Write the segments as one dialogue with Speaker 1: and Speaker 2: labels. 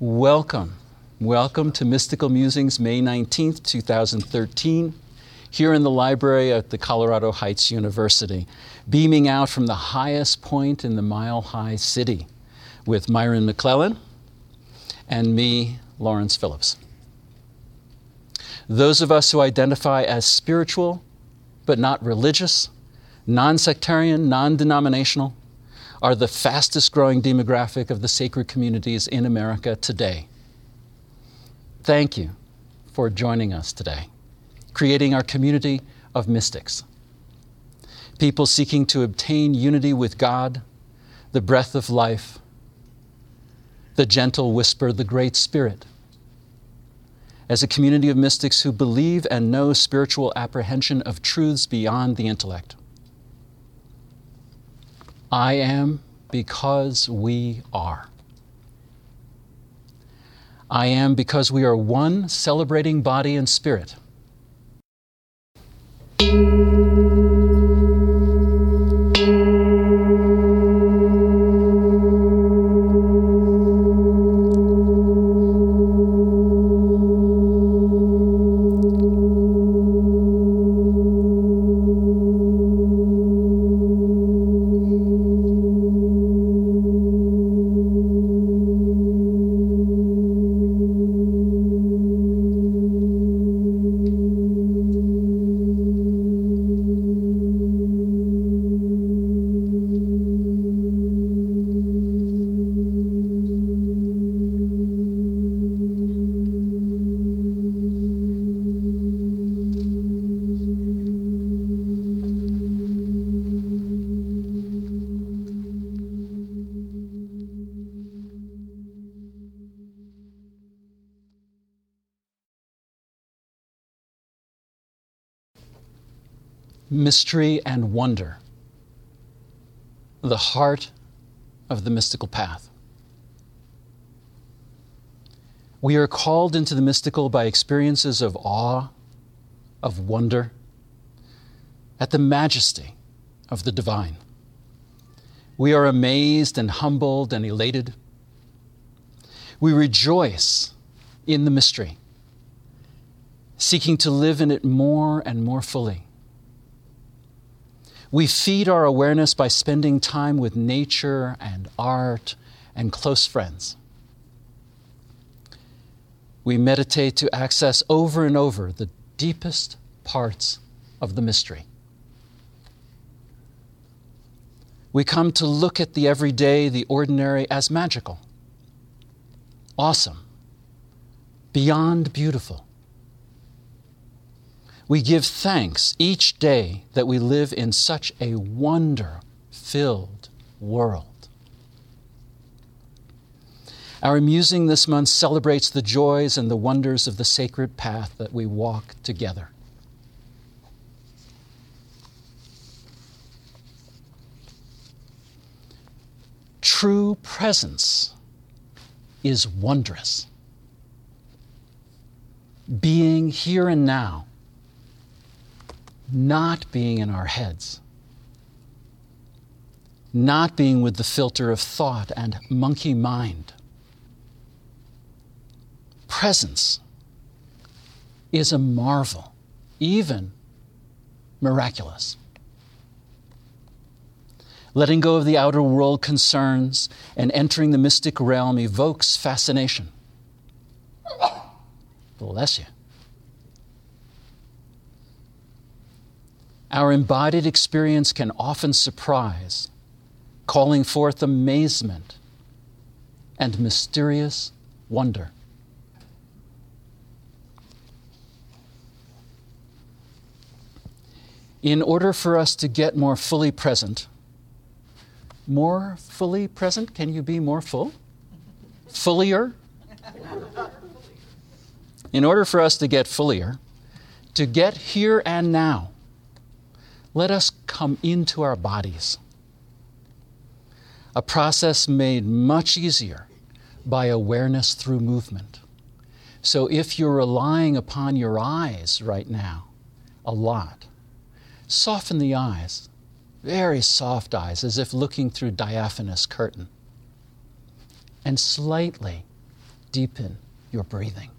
Speaker 1: Welcome. Welcome to Mystical Musings, May 19th, 2013, here in the library at the Colorado Heights University, beaming out from the highest point in the mile high city with Myron McClellan and me, Lawrence Phillips. Those of us who identify as spiritual but not religious, non sectarian, non denominational, are the fastest growing demographic of the sacred communities in America today. Thank you for joining us today, creating our community of mystics. People seeking to obtain unity with God, the breath of life, the gentle whisper, the Great Spirit. As a community of mystics who believe and know spiritual apprehension of truths beyond the intellect. I am because we are. I am because we are one celebrating body and spirit. Mystery and wonder, the heart of the mystical path. We are called into the mystical by experiences of awe, of wonder, at the majesty of the divine. We are amazed and humbled and elated. We rejoice in the mystery, seeking to live in it more and more fully. We feed our awareness by spending time with nature and art and close friends. We meditate to access over and over the deepest parts of the mystery. We come to look at the everyday, the ordinary, as magical, awesome, beyond beautiful. We give thanks each day that we live in such a wonder filled world. Our musing this month celebrates the joys and the wonders of the sacred path that we walk together. True presence is wondrous. Being here and now not being in our heads, not being with the filter of thought and monkey mind. Presence is a marvel, even miraculous. Letting go of the outer world concerns and entering the mystic realm evokes fascination. Bless you. Our embodied experience can often surprise, calling forth amazement and mysterious wonder. In order for us to get more fully present, more fully present, can you be more full? Fullier? In order for us to get fullier, to get here and now, let us come into our bodies. A process made much easier by awareness through movement. So if you're relying upon your eyes right now a lot, soften the eyes, very soft eyes, as if looking through diaphanous curtain, and slightly deepen your breathing.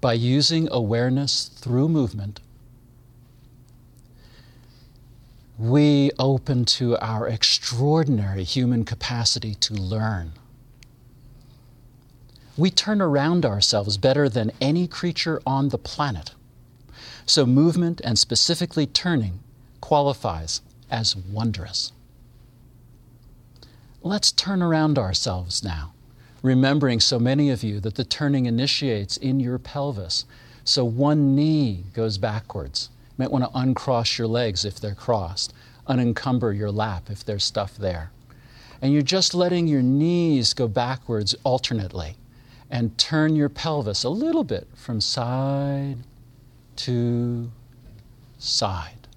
Speaker 1: By using awareness through movement, we open to our extraordinary human capacity to learn. We turn around ourselves better than any creature on the planet. So, movement and specifically turning qualifies as wondrous. Let's turn around ourselves now, remembering so many of you that the turning initiates in your pelvis. So, one knee goes backwards You might want to uncross your legs if they're crossed, unencumber your lap if there's stuff there. And you're just letting your knees go backwards alternately and turn your pelvis a little bit from side to side.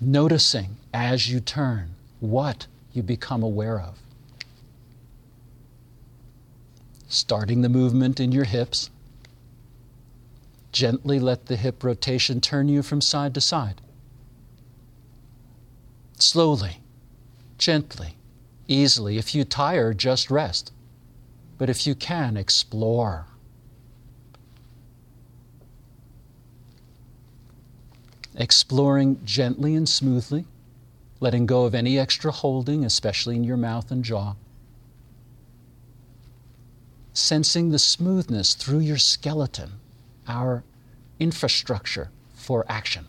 Speaker 1: Noticing as you turn what you become aware of. Starting the movement in your hips Gently let the hip rotation turn you from side to side. Slowly, gently, easily. If you tire, just rest. But if you can, explore. Exploring gently and smoothly, letting go of any extra holding, especially in your mouth and jaw. Sensing the smoothness through your skeleton our infrastructure for action.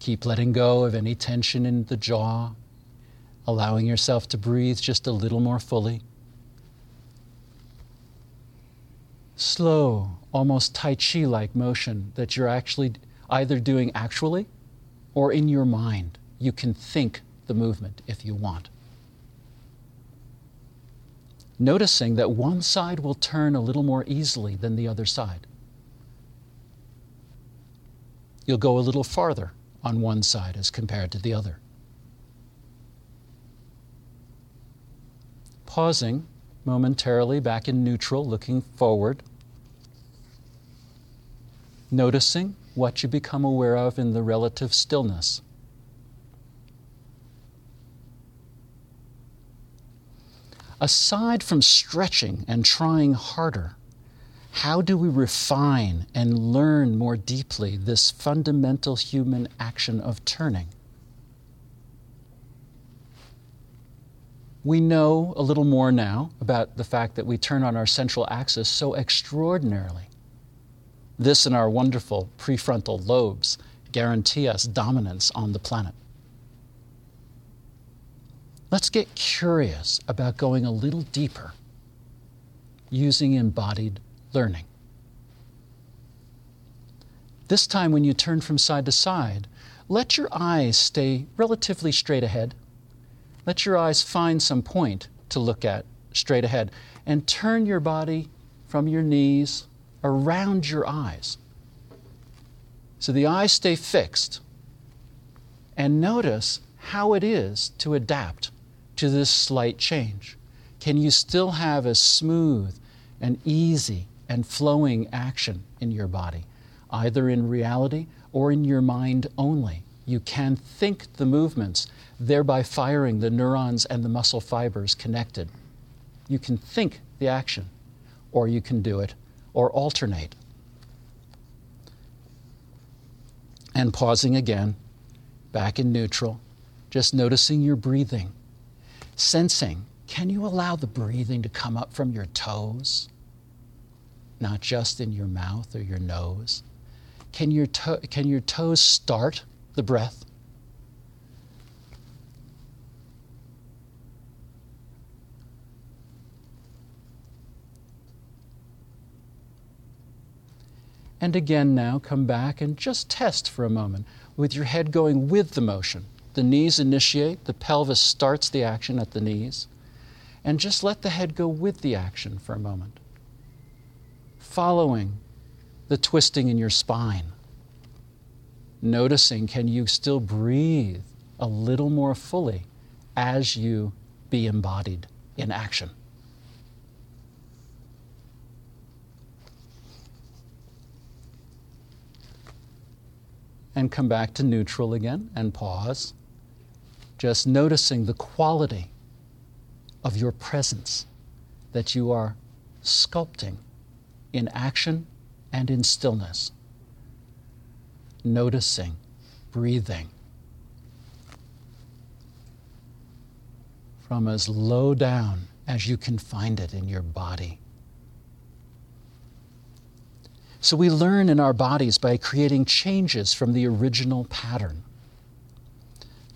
Speaker 1: Keep letting go of any tension in the jaw, allowing yourself to breathe just a little more fully. Slow, almost Tai Chi like motion that you're actually either doing actually or in your mind. You can think the movement if you want noticing that one side will turn a little more easily than the other side. You'll go a little farther on one side as compared to the other. Pausing momentarily back in neutral, looking forward. Noticing what you become aware of in the relative stillness. aside from stretching and trying harder, how do we refine and learn more deeply this fundamental human action of turning? We know a little more now about the fact that we turn on our central axis so extraordinarily. This and our wonderful prefrontal lobes guarantee us dominance on the planet. Let's get curious about going a little deeper using embodied learning. This time, when you turn from side to side, let your eyes stay relatively straight ahead. Let your eyes find some point to look at straight ahead and turn your body from your knees around your eyes. So the eyes stay fixed. And notice how it is to adapt to this slight change? Can you still have a smooth and easy and flowing action in your body, either in reality or in your mind only? You can think the movements, thereby firing the neurons and the muscle fibers connected. You can think the action, or you can do it, or alternate. And pausing again, back in neutral, just noticing your breathing sensing can you allow the breathing to come up from your toes, not just in your mouth or your nose? Can your, to- can your toes start the breath? And again, now come back and just test for a moment with your head going with the motion. The knees initiate, the pelvis starts the action at the knees, and just let the head go with the action for a moment. Following the twisting in your spine. Noticing can you still breathe a little more fully as you be embodied in action. And come back to neutral again and pause. Just noticing the quality of your presence that you are sculpting in action and in stillness. Noticing, breathing. From as low down as you can find it in your body. So we learn in our bodies by creating changes from the original pattern.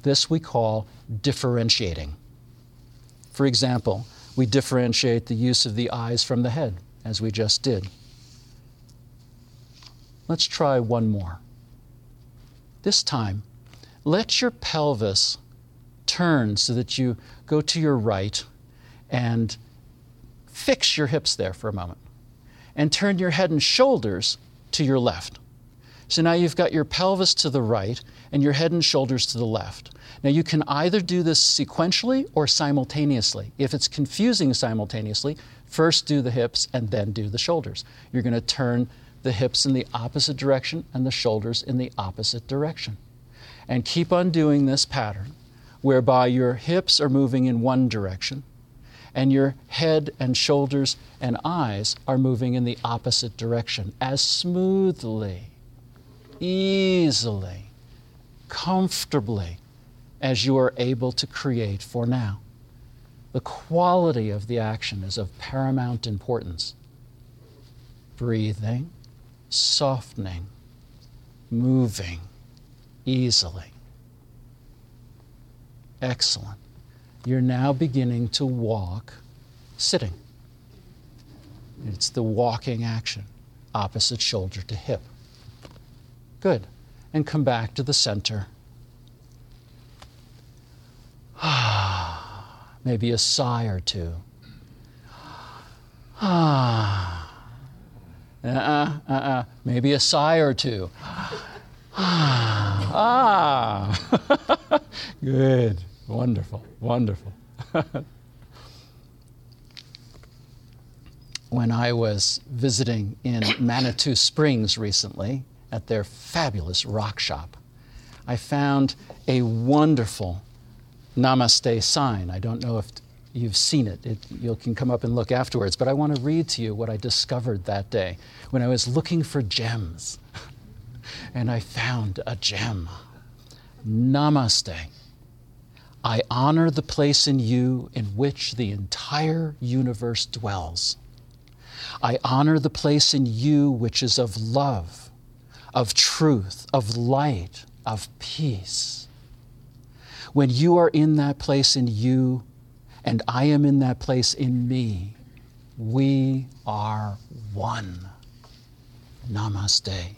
Speaker 1: This we call differentiating. For example, we differentiate the use of the eyes from the head, as we just did. Let's try one more. This time, let your pelvis turn so that you go to your right and fix your hips there for a moment and turn your head and shoulders to your left. So now you've got your pelvis to the right and your head and shoulders to the left. Now you can either do this sequentially or simultaneously. If it's confusing simultaneously, first do the hips and then do the shoulders. You're going to turn the hips in the opposite direction and the shoulders in the opposite direction. And keep on doing this pattern whereby your hips are moving in one direction and your head and shoulders and eyes are moving in the opposite direction as smoothly, easily, comfortably as you are able to create for now. The quality of the action is of paramount importance. Breathing, softening, moving easily. Excellent you're now beginning to walk sitting. It's the walking action, opposite shoulder to hip. Good. And come back to the center. Maybe a sigh or two. Ah. Uh-uh, uh-uh. Maybe a sigh or two. ah. Good. Wonderful, wonderful. when I was visiting in Manitou Springs recently at their fabulous rock shop, I found a wonderful Namaste sign. I don't know if you've seen it. it. You can come up and look afterwards, but I want to read to you what I discovered that day when I was looking for gems. and I found a gem. Namaste. I honor the place in you in which the entire universe dwells. I honor the place in you which is of love, of truth, of light, of peace. When you are in that place in you, and I am in that place in me, we are one. Namaste.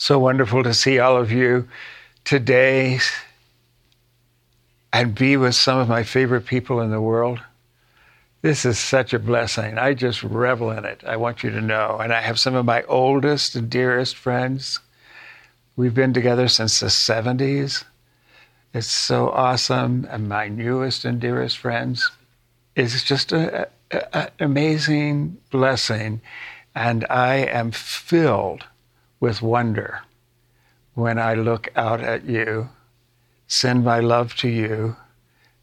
Speaker 2: So wonderful to see all of you today and be with some of my favorite people in the world. This is such a blessing. I just revel in it. I want you to know. And I have some of my oldest and dearest friends. We've been together since the 70s. It's so awesome. And my newest and dearest friends. It's just an amazing blessing. And I am filled with wonder when I look out at you, send my love to you,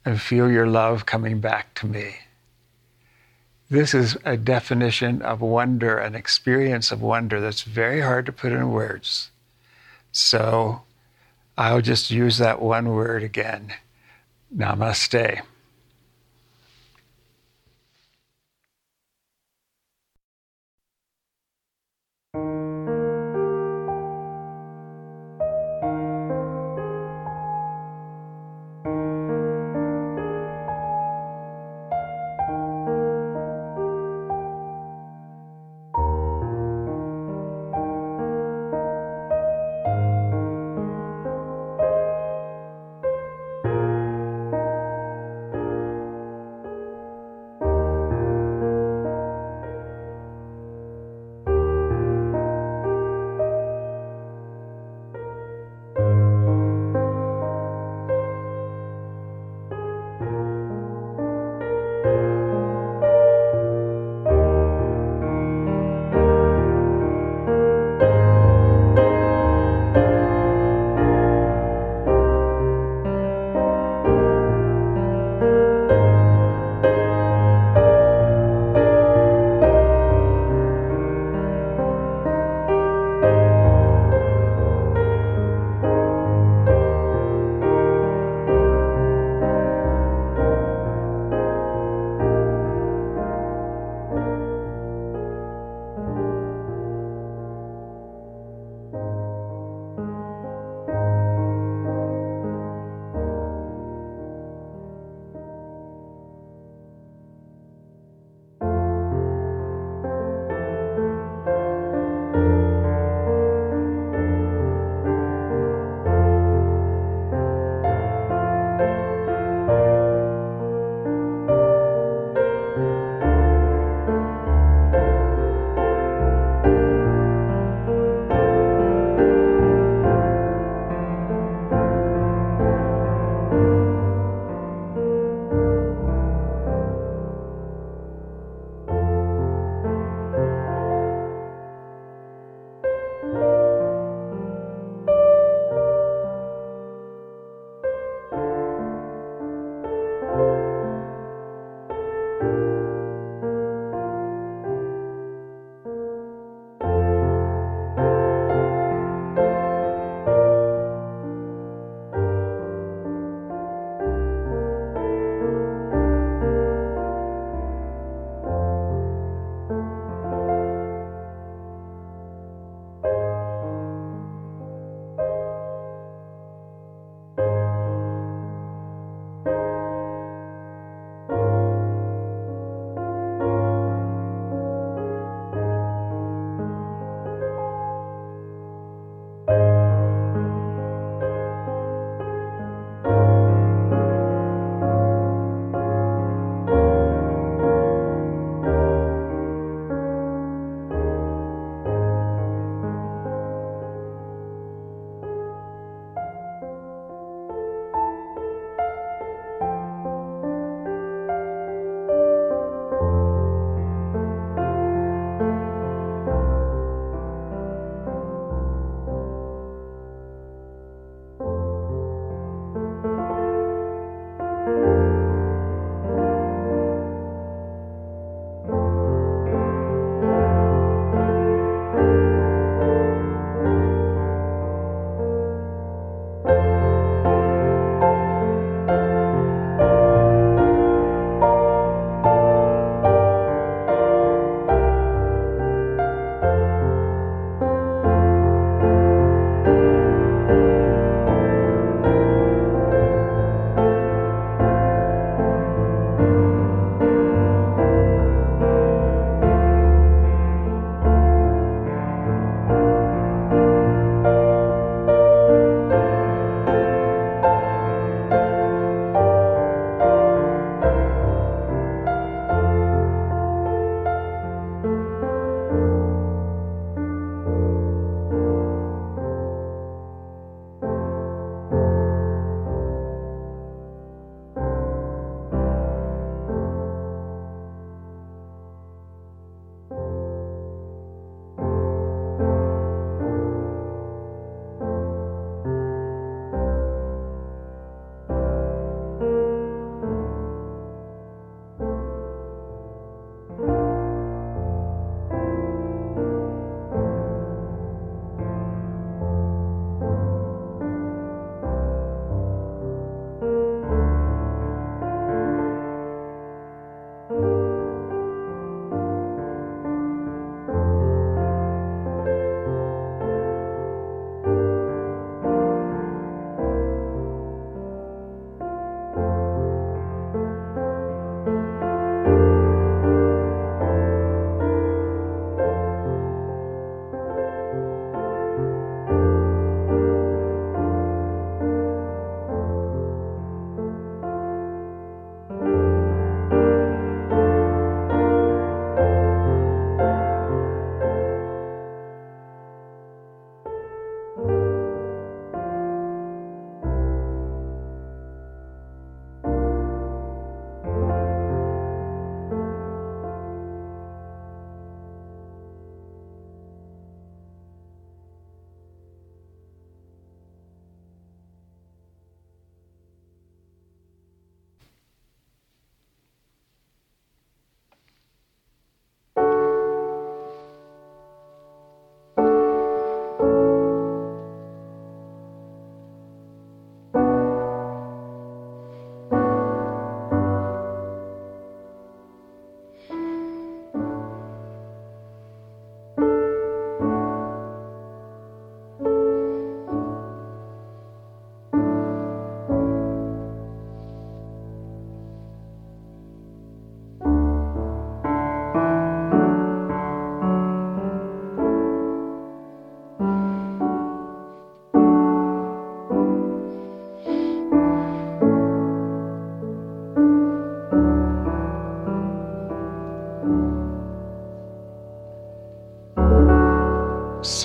Speaker 2: and feel your love coming back to me. This is a definition of wonder, an experience of wonder that's very hard to put in words. So I'll just use that one word again Namaste.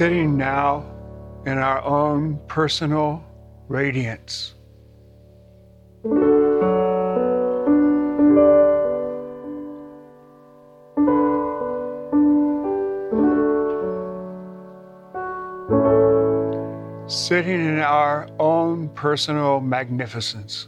Speaker 2: Sitting now in our own personal radiance. Sitting in our own personal magnificence.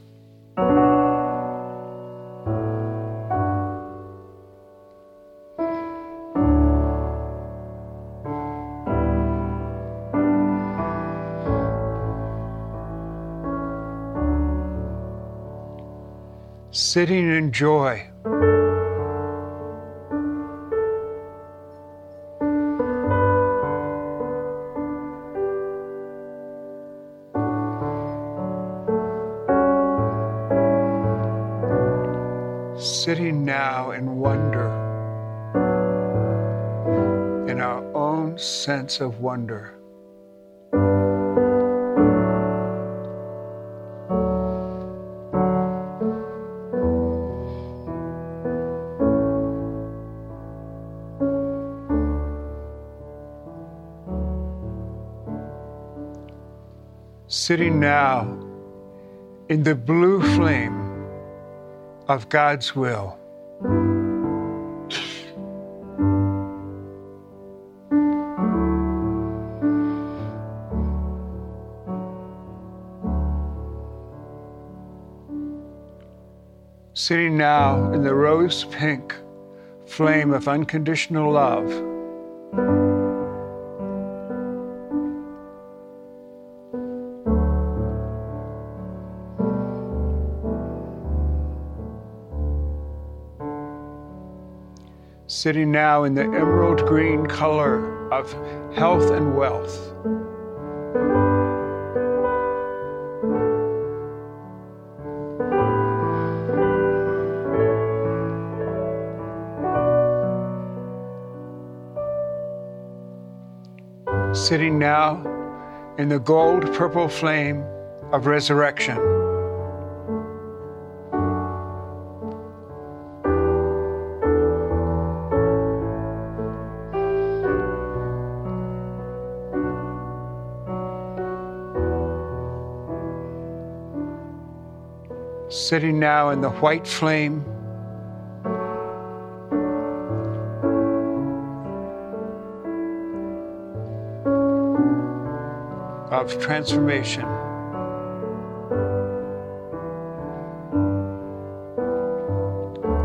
Speaker 2: Sitting in joy. Sitting now in wonder, in our own sense of wonder. Sitting now in the blue flame of God's will. Sitting now in the rose pink flame of unconditional love. Sitting now in the emerald green color of health and wealth. Sitting now in the gold purple flame of resurrection. Sitting now in the white flame. Of transformation.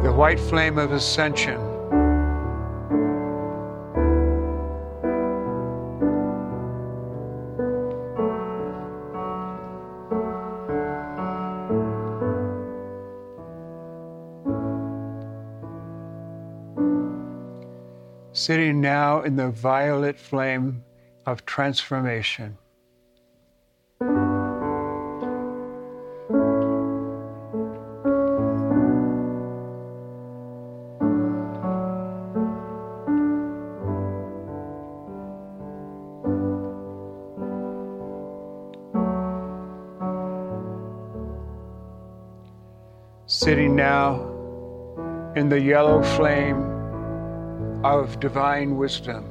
Speaker 2: The white flame of ascension. Sitting now in the violet flame of transformation. Sitting now in the yellow flame of divine wisdom.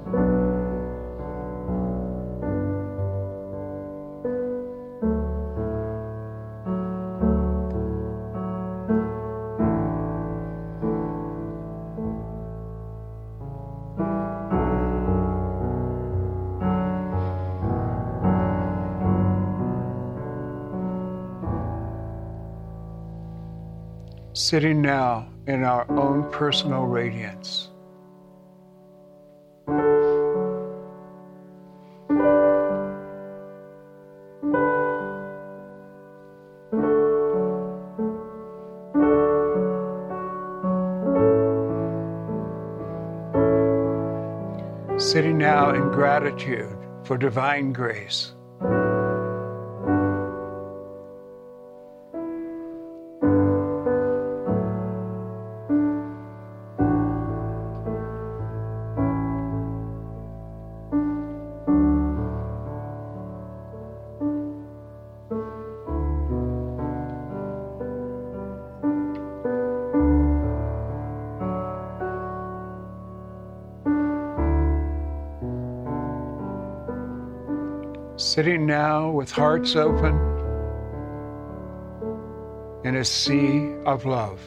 Speaker 2: Sitting now in our own personal radiance. In gratitude for divine grace. Sitting now with hearts open in a sea of love.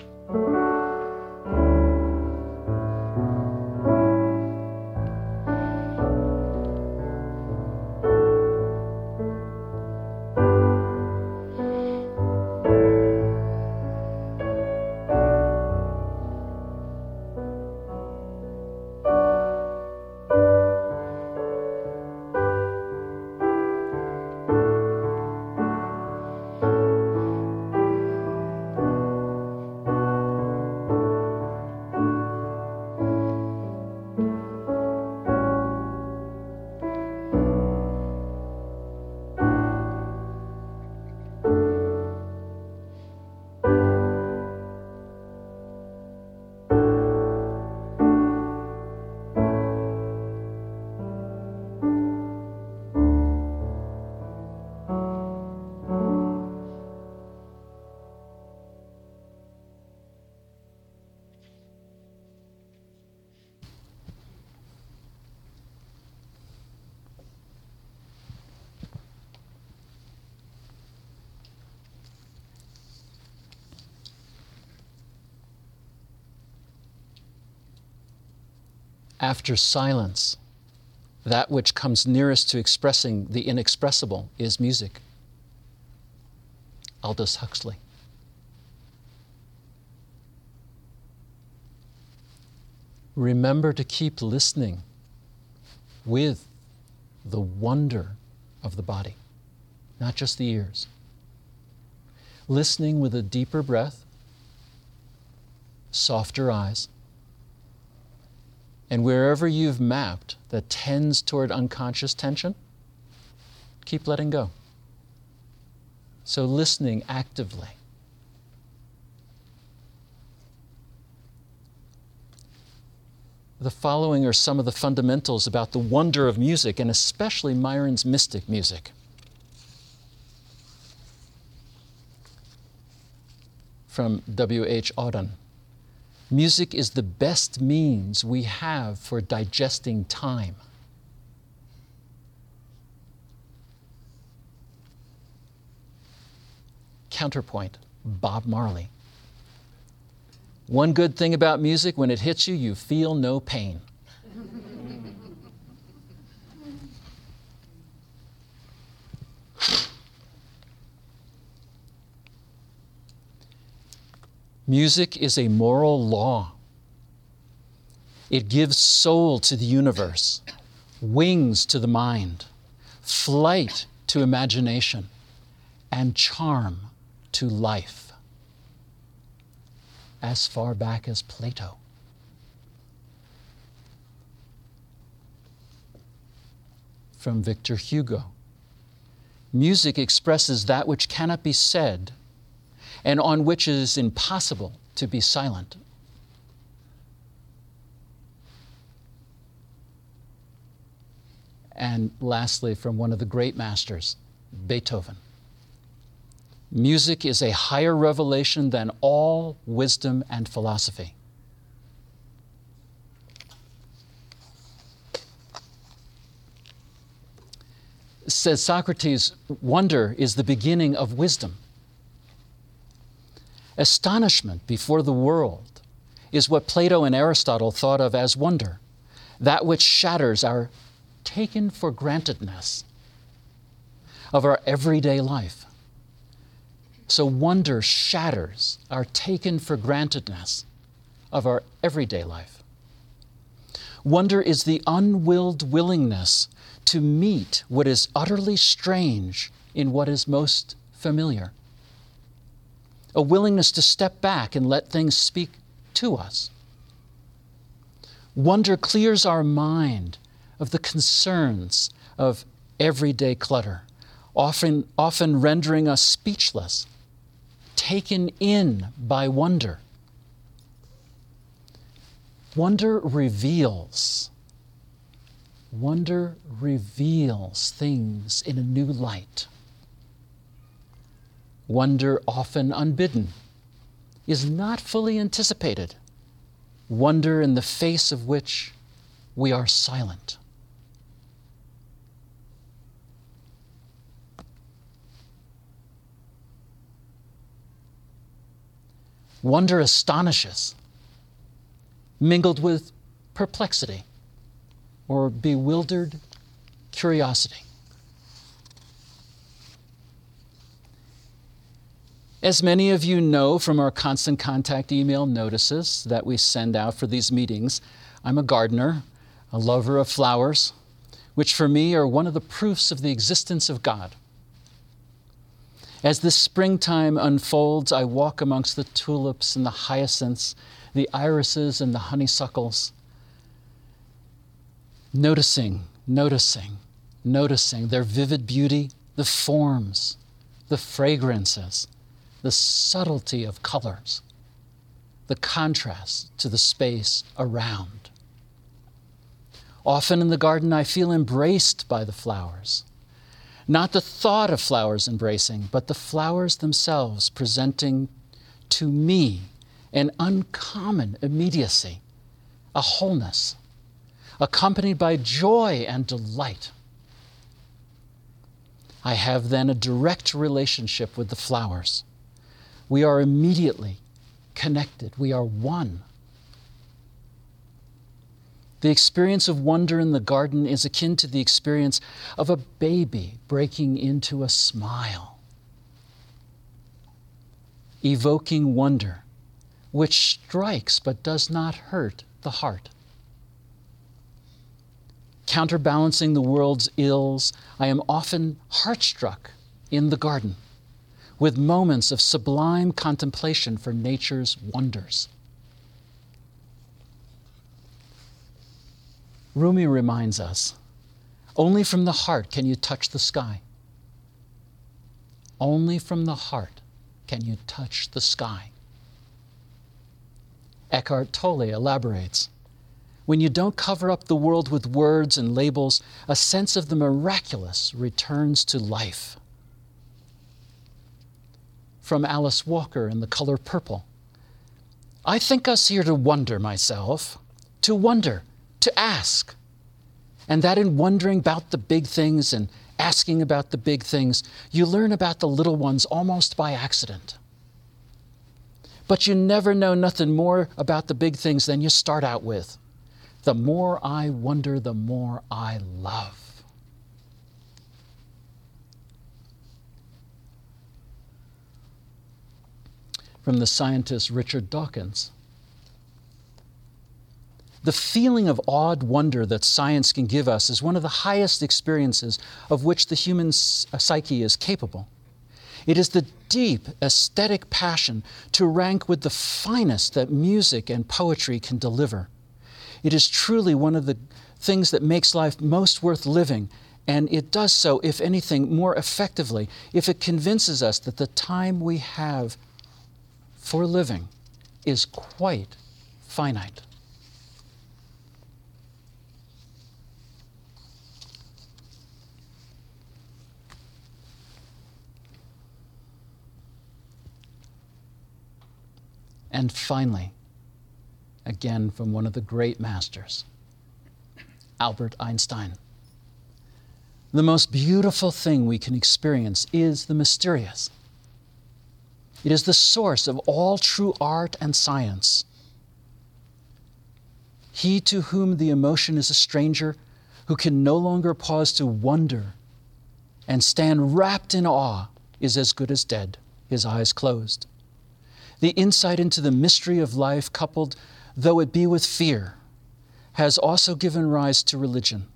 Speaker 1: After silence, that which comes nearest to expressing the inexpressible is music. Aldous Huxley. Remember to keep listening with the wonder of the body, not just the ears. Listening with a deeper breath, softer eyes and wherever you've mapped that tends toward unconscious tension, keep letting go. So, listening actively. The following are some of the fundamentals about the wonder of music, and especially Myron's mystic music. From W.H. Auden. Music is the best means we have for digesting time. Counterpoint Bob Marley. One good thing about music when it hits you, you feel no pain. Music is a moral law. It gives soul to the universe, wings to the mind, flight to imagination, and charm to life. As far back as Plato. From Victor Hugo Music expresses that which cannot be said and on which it is impossible to be silent. And lastly, from one of the great masters, Beethoven. Music is a higher revelation than all wisdom and philosophy. Says Socrates, wonder is the beginning of wisdom. Astonishment before the world is what Plato and Aristotle thought of as wonder, that which shatters our taken for grantedness of our everyday life. So, wonder shatters our taken for grantedness of our everyday life. Wonder is the unwilled willingness to meet what is utterly strange in what is most familiar a willingness to step back and let things speak to us. Wonder clears our mind of the concerns of everyday clutter, often, often rendering us speechless, taken in by wonder. Wonder reveals. Wonder reveals things in a new light Wonder often unbidden is not fully anticipated, wonder in the face of which we are silent. Wonder astonishes, mingled with perplexity or bewildered curiosity. As many of you know from our constant contact email notices that we send out for these meetings, I'm a gardener, a lover of flowers, which for me are one of the proofs of the existence of God. As this springtime unfolds, I walk amongst the tulips and the hyacinths, the irises and the honeysuckles, noticing, noticing, noticing their vivid beauty, the forms, the fragrances the subtlety of colors, the contrast to the space around. Often in the garden, I feel embraced by the flowers. Not the thought of flowers embracing, but the flowers themselves presenting to me an uncommon immediacy, a wholeness, accompanied by joy and delight. I have then a direct relationship with the flowers we are immediately connected. We are one. The experience of wonder in the garden is akin to the experience of a baby breaking into a smile, evoking wonder, which strikes but does not hurt the heart. Counterbalancing the world's ills, I am often heartstruck in the garden with moments of sublime contemplation for nature's wonders. Rumi reminds us only from the heart can you touch the sky. Only from the heart can you touch the sky. Eckhart Tolle elaborates When you don't cover up the world with words and labels, a sense of the miraculous returns to life from Alice Walker in The Color Purple. I think us here to wonder myself, to wonder, to ask. And that in wondering about the big things and asking about the big things, you learn about the little ones almost by accident. But you never know nothing more about the big things than you start out with. The more I wonder, the more I love. From the scientist Richard Dawkins. The feeling of awed wonder that science can give us is one of the highest experiences of which the human uh, psyche is capable. It is the deep aesthetic passion to rank with the finest that music and poetry can deliver. It is truly one of the things that makes life most worth living, and it does so, if anything, more effectively if it convinces us that the time we have for living is quite finite. And finally, again from one of the great masters, Albert Einstein. The most beautiful thing we can experience is the mysterious. It is the source of all true art and science. He to whom the emotion is a stranger, who can no longer pause to wonder and stand wrapped in awe, is as good as dead, his eyes closed. The insight into the mystery of life, coupled, though it be with fear, has also given rise to religion.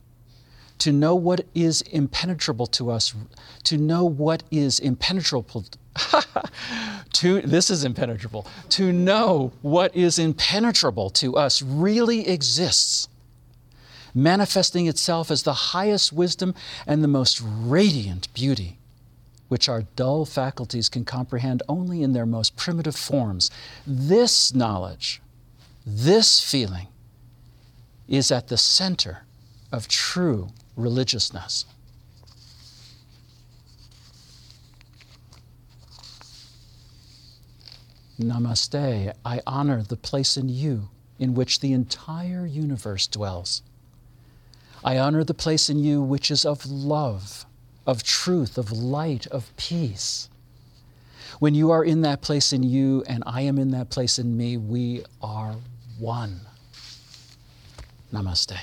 Speaker 1: To know what is impenetrable to us, to know what is impenetrable to this is impenetrable. To know what is impenetrable to us really exists, manifesting itself as the highest wisdom and the most radiant beauty, which our dull faculties can comprehend only in their most primitive forms. This knowledge, this feeling, is at the center of true religiousness. Namaste, I honor the place in you in which the entire universe dwells. I honor the place in you which is of love, of truth, of light, of peace. When you are in that place in you and I am in that place in me, we are one. Namaste.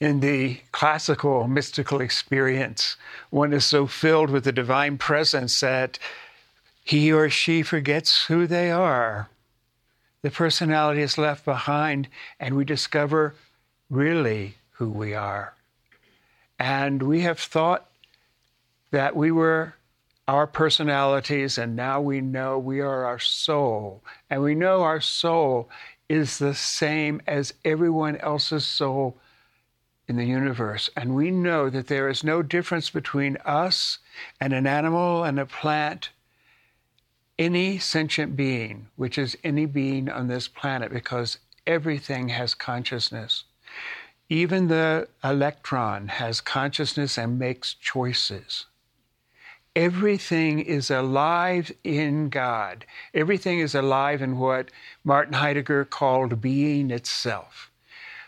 Speaker 2: In the classical mystical experience, one is so filled with the divine presence that he or she forgets who they are. The personality is left behind, and we discover really who we are. And we have thought that we were our personalities, and now we know we are our soul. And we know our soul is the same as everyone else's soul in the universe. And we know that there is no difference between us and an animal and a plant, any sentient being, which is any being on this planet, because everything has consciousness. Even the electron has consciousness and makes choices. Everything is alive in God. Everything is alive in what Martin Heidegger called being itself.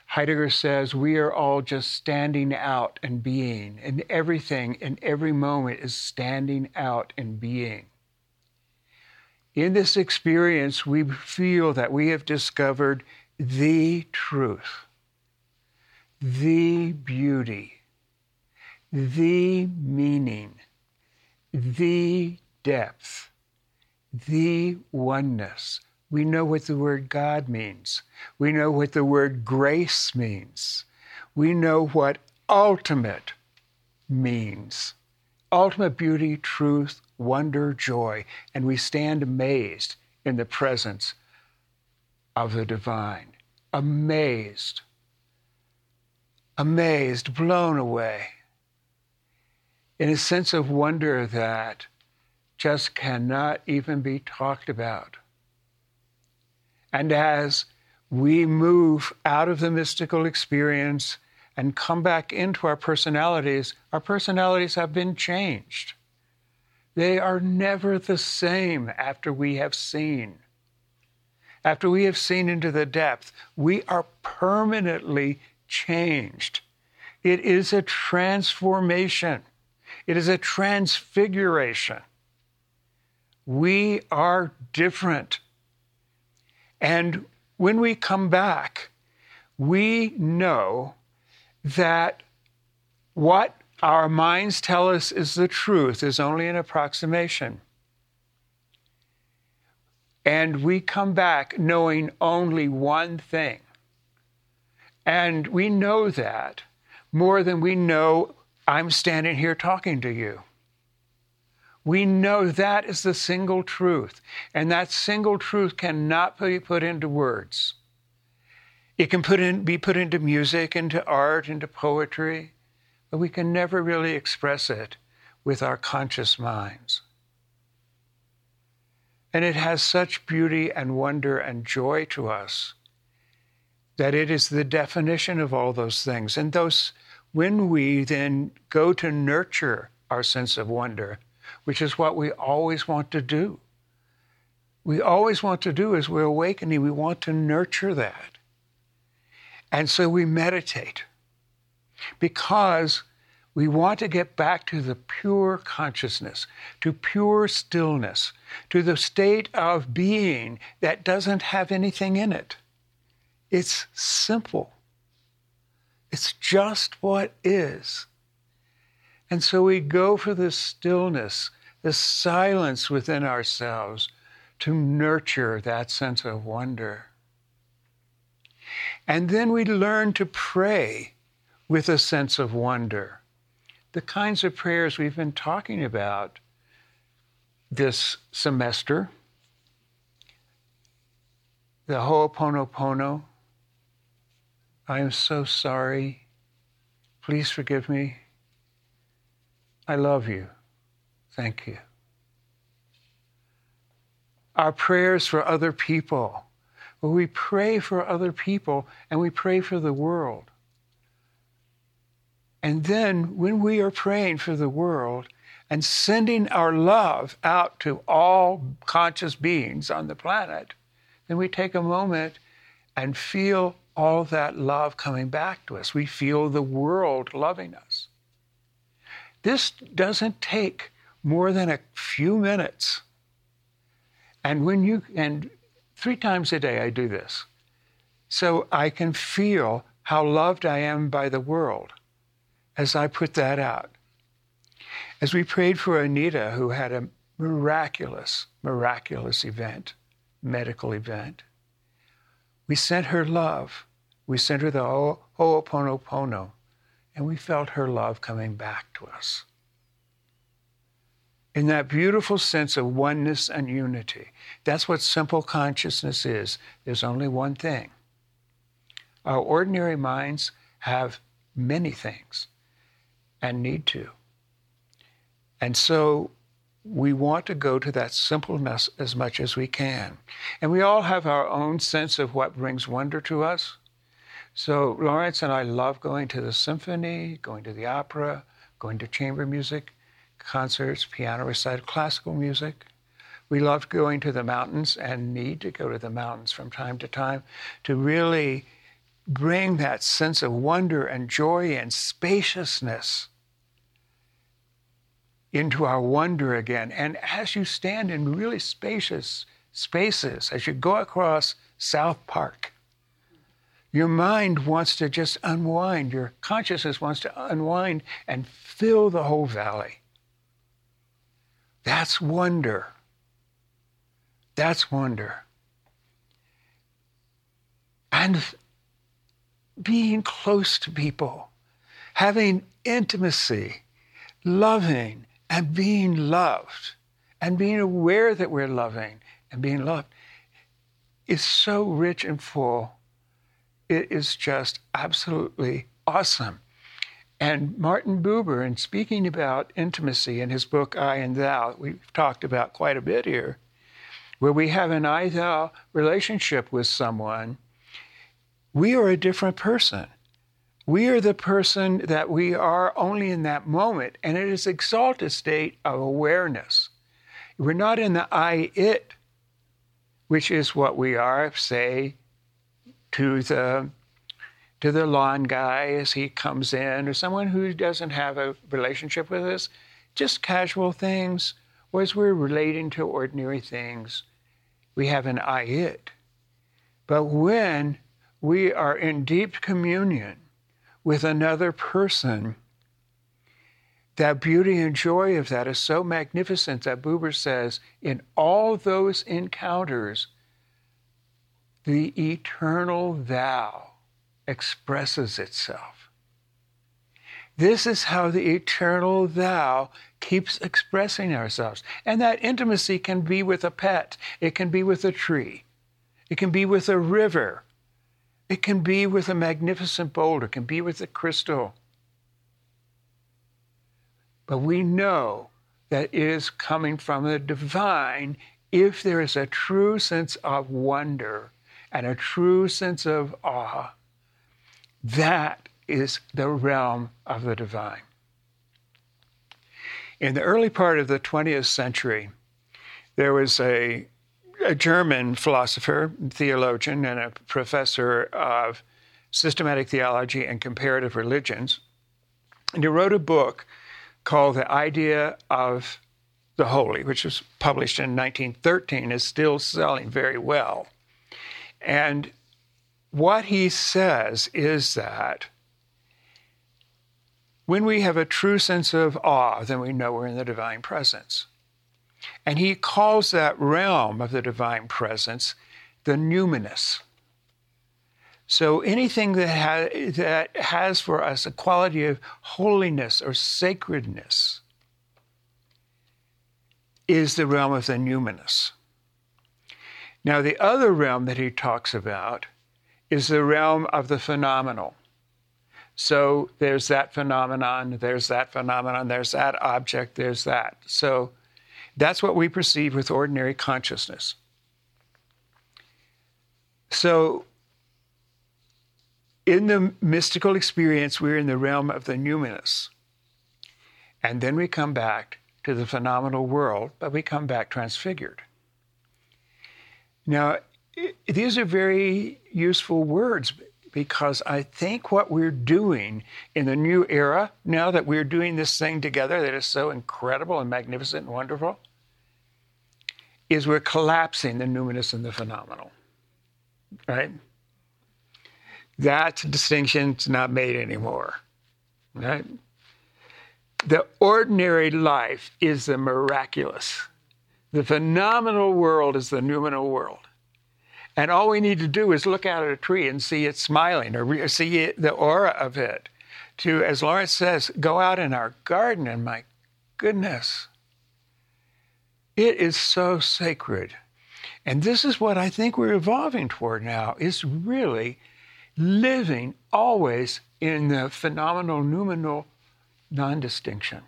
Speaker 2: Heidegger says we are all just standing out and being, and everything in every moment is standing out and being. In this experience, we feel that we have discovered the truth, the beauty, the meaning, the depth, the oneness, we know what the word God means. We know what the word grace means. We know what ultimate means ultimate beauty, truth, wonder, joy. And we stand amazed in the presence of the divine. Amazed. Amazed, blown away. In a sense of wonder that just cannot even be talked about. And as we move out of the mystical experience and come back into our personalities, our personalities have been changed. They are never the same after we have seen. After we have seen into the depth, we are permanently changed. It is a transformation, it is a transfiguration. We are different. And when we come back, we know that what our minds tell us is the truth is only an approximation. And we come back knowing only one thing. And we know that more than we know I'm standing here talking to you. We know that is the single truth, and that single truth cannot be put into words. It can put in, be put into music, into art, into poetry, but we can never really express it with our conscious minds. And it has such beauty and wonder and joy to us that it is the definition of all those things. And those, when we then go to nurture our sense of wonder, which is what we always want to do. We always want to do as we're awakening, we want to nurture that. And so we meditate because we want to get back to the pure consciousness, to pure stillness, to the state of being that doesn't have anything in it. It's simple. It's just what is. And so we go for this stillness the silence within ourselves to nurture that sense of wonder. And then we learn to pray with a sense of wonder. The kinds of prayers we've been talking about this semester the Ho'oponopono. I am so sorry. Please forgive me. I love you. Thank you. Our prayers for other people. Well, we pray for other people and we pray for the world. And then when we are praying for the world, and sending our love out to all conscious beings on the planet, then we take a moment and feel all that love coming back to us. We feel the world loving us. This doesn't take more than a few minutes. And when you, and three times a day I do this. So I can feel how loved I am by the world as I put that out. As we prayed for Anita, who had a miraculous, miraculous event, medical event, we sent her love. We sent her the Ho'oponopono, and we felt her love coming back to us. In that beautiful sense of oneness and unity. That's what simple consciousness is. There's only one thing. Our ordinary minds have many things and need to. And so we want to go to that simpleness as much as we can. And we all have our own sense of what brings wonder to us. So Lawrence and I love going to the symphony, going to the opera, going to chamber music, concerts, piano recital, classical music. We loved going to the mountains and need to go to the mountains from time to time to really bring that sense of wonder and joy and spaciousness into our wonder again. And as you stand in really spacious spaces, as you go across South Park, your mind wants to just unwind, your consciousness wants to unwind and fill the whole valley. That's wonder. That's wonder. And being close to people, having intimacy, loving, and being loved and being aware that we're loving and being loved is so rich and full. It is just absolutely awesome. And Martin Buber, in speaking about intimacy in his book I and Thou, we've talked about quite a bit here, where we have an I thou relationship with someone, we are a different person. We are the person that we are only in that moment, and it is exalted state of awareness. We're not in the I it, which is what we are, say, to the to the lawn guy as he comes in, or someone who doesn't have a relationship with us, just casual things, or as we're relating to ordinary things, we have an I it. But when we are in deep communion with another person, that beauty and joy of that is so magnificent that Buber says, in all those encounters, the eternal thou expresses itself. This is how the eternal thou keeps expressing ourselves. And that intimacy can be with a pet, it can be with a tree, it can be with a river, it can be with a magnificent boulder, it can be with a crystal. But we know that it is coming from the divine if there is a true sense of wonder and a true sense of awe. That is the realm of the divine. In the early part of the 20th century, there was a a German philosopher, theologian, and a professor of systematic theology and comparative religions. And he wrote a book called The Idea of the Holy, which was published in 1913, is still selling very well. And what he says is that when we have a true sense of awe, then we know we're in the divine presence. And he calls that realm of the divine presence the numinous. So anything that, ha- that has for us a quality of holiness or sacredness is the realm of the numinous. Now, the other realm that he talks about is the realm of the phenomenal. So there's that phenomenon, there's that phenomenon, there's that object, there's that. So that's what we perceive with ordinary consciousness. So, in the mystical experience, we're in the realm of the numinous. And then we come back to the phenomenal world, but we come back transfigured. Now, these are very useful words because I think what we're doing in the new era, now that we're doing this thing together that is so incredible and magnificent and wonderful, is we're collapsing the numinous and the phenomenal. Right? That distinction's not made anymore. Right? The ordinary life is the miraculous. The phenomenal world is the noumenal world. And all we need to do is look out at a tree and see it smiling or see it, the aura of it. To, as Lawrence says, go out in our garden and my goodness, it is so sacred. And this is what I think we're evolving toward now is really living always in the phenomenal noumenal non-distinction.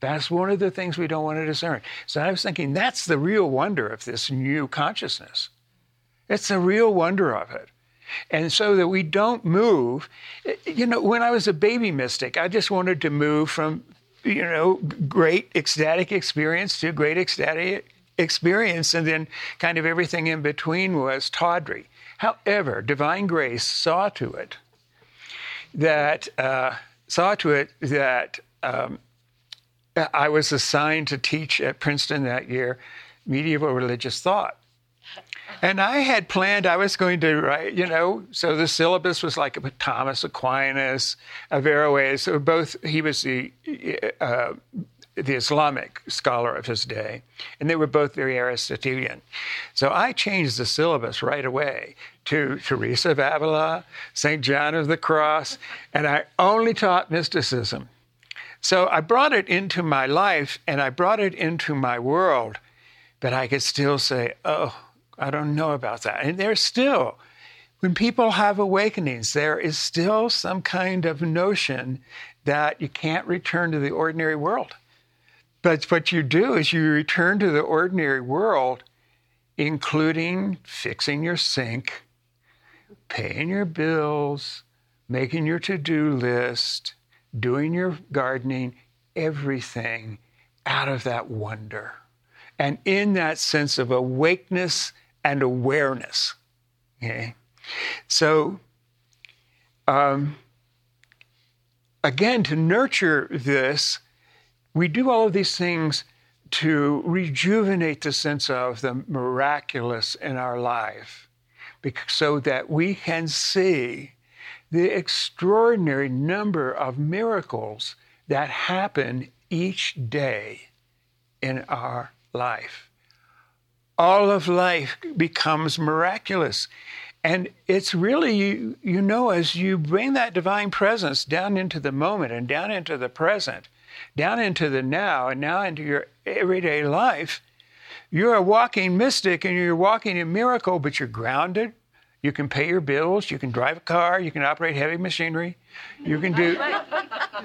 Speaker 2: That's one of the things we don't want to discern. So I was thinking that's the real wonder of this new consciousness it's the real wonder of it. And so that we don't move. You know, when I was a baby mystic, I just wanted to move from, you know, great ecstatic experience to great ecstatic experience, and then kind of everything in between was tawdry. However, divine grace saw to it that uh, saw to it that um, I was assigned to teach at Princeton that year medieval religious thought. And I had planned I was going to write, you know, so the syllabus was like Thomas Aquinas, Averroes. So both, he was the uh, the Islamic scholar of his day, and they were both very Aristotelian. So I changed the syllabus right away to Teresa of Avila, St. John of the Cross, and I only taught mysticism. So I brought it into my life and I brought it into my world, but I could still say, oh, I don't know about that. And there's still, when people have awakenings, there is still some kind of notion that you can't return to the ordinary world. But what you do is you return to the ordinary world, including fixing your sink, paying your bills, making your to do list, doing your gardening, everything out of that wonder. And in that sense of awakeness and awareness. Okay? So, um, again, to nurture this, we do all of these things to rejuvenate the sense of the miraculous in our life so that we can see the extraordinary number of miracles that happen each day in our life all of life becomes miraculous. And it's really, you, you know, as you bring that divine presence down into the moment and down into the present, down into the now, and now into your everyday life, you're a walking mystic and you're walking in miracle, but you're grounded. You can pay your bills. You can drive a car. You can operate heavy machinery. You can do,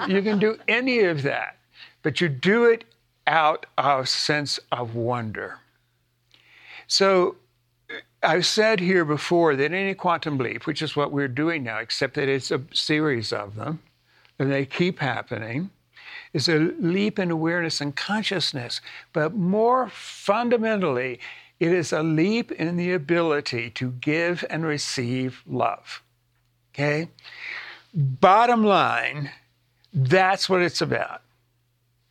Speaker 2: you can do any of that, but you do it out of sense of wonder. So I've said here before that any quantum leap, which is what we're doing now, except that it's a series of them, and they keep happening, is a leap in awareness and consciousness. But more fundamentally, it is a leap in the ability to give and receive love. Okay? Bottom line, that's what it's about.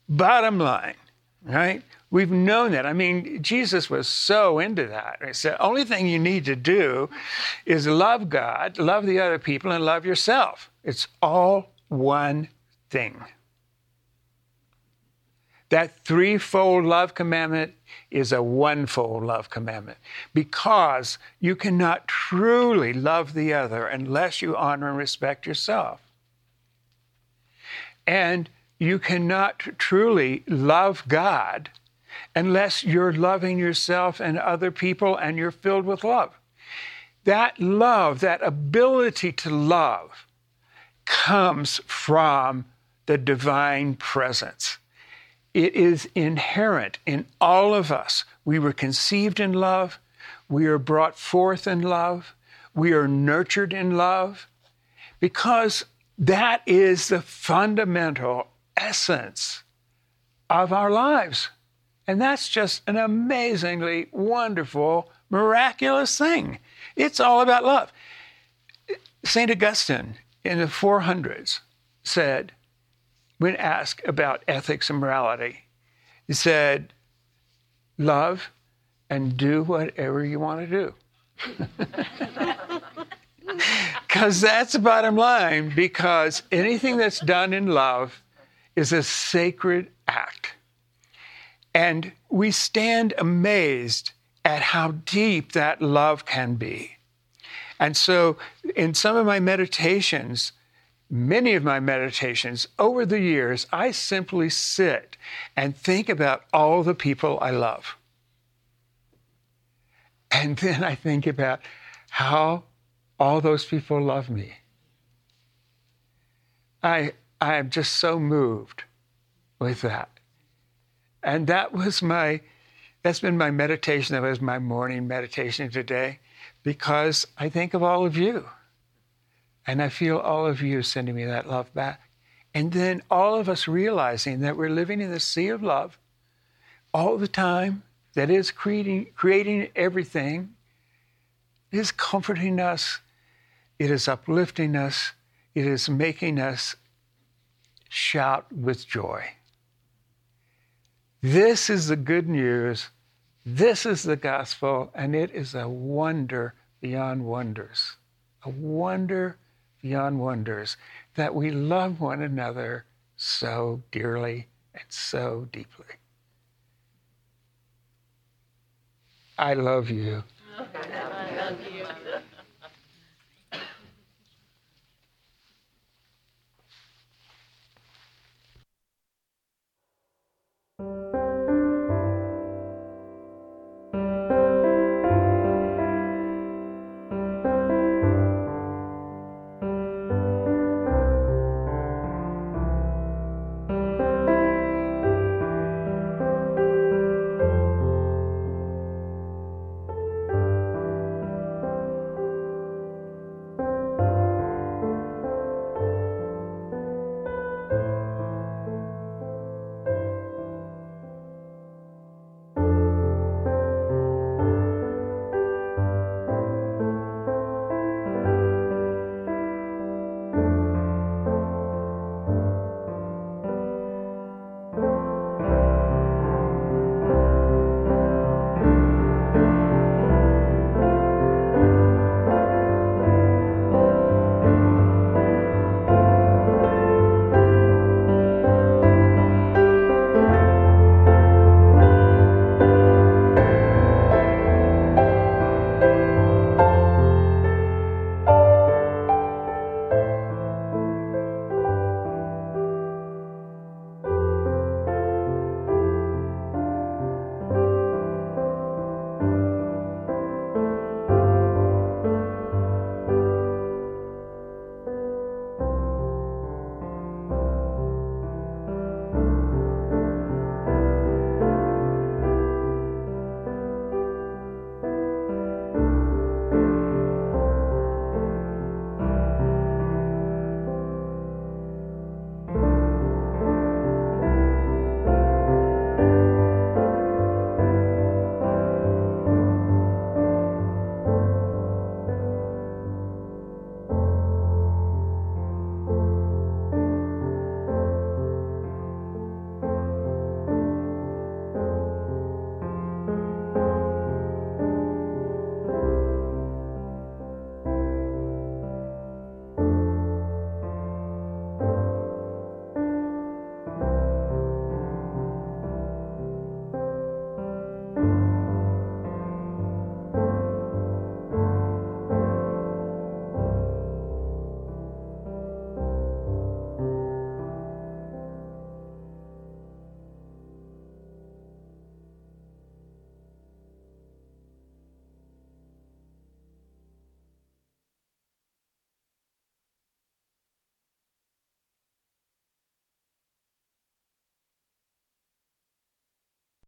Speaker 2: Bottom line, right? We've known that. I mean, Jesus was so into that. He said, only thing you need to do is love God, love the other people, and love yourself. It's all one thing. That threefold love commandment is a onefold love commandment because you cannot truly love the other unless you honor and respect yourself. And you cannot truly love God unless you're loving yourself and other people and you're filled with love. That love, that ability to love, comes from the divine presence. It is inherent in all of us. We were conceived in love, we are brought forth in love, we are nurtured in love, because that is the fundamental essence of our lives. And that's just an amazingly wonderful, miraculous thing. It's all about love. St. Augustine in the 400s said, when asked about ethics and morality, he said, Love and do whatever you want to do. Because that's the bottom line, because anything that's done in love is a sacred act. And we stand amazed at how deep that love can be. And so, in some of my meditations, many of my meditations over the years, I simply sit and think about all the people I love. And then I think about how all those people love me. I, I am just so moved with that. And that was my, that's been my meditation. That was my morning meditation today because I think of all of you. And I feel all of you sending me that love back. And then all of us realizing that we're living in the sea of love all the time, that is creating, creating everything, it is comforting us, it is uplifting us, it is making us shout with joy. This is the good news. This is the gospel, and it is a wonder beyond wonders. A wonder beyond wonders that we love one another so dearly and so deeply. I love you.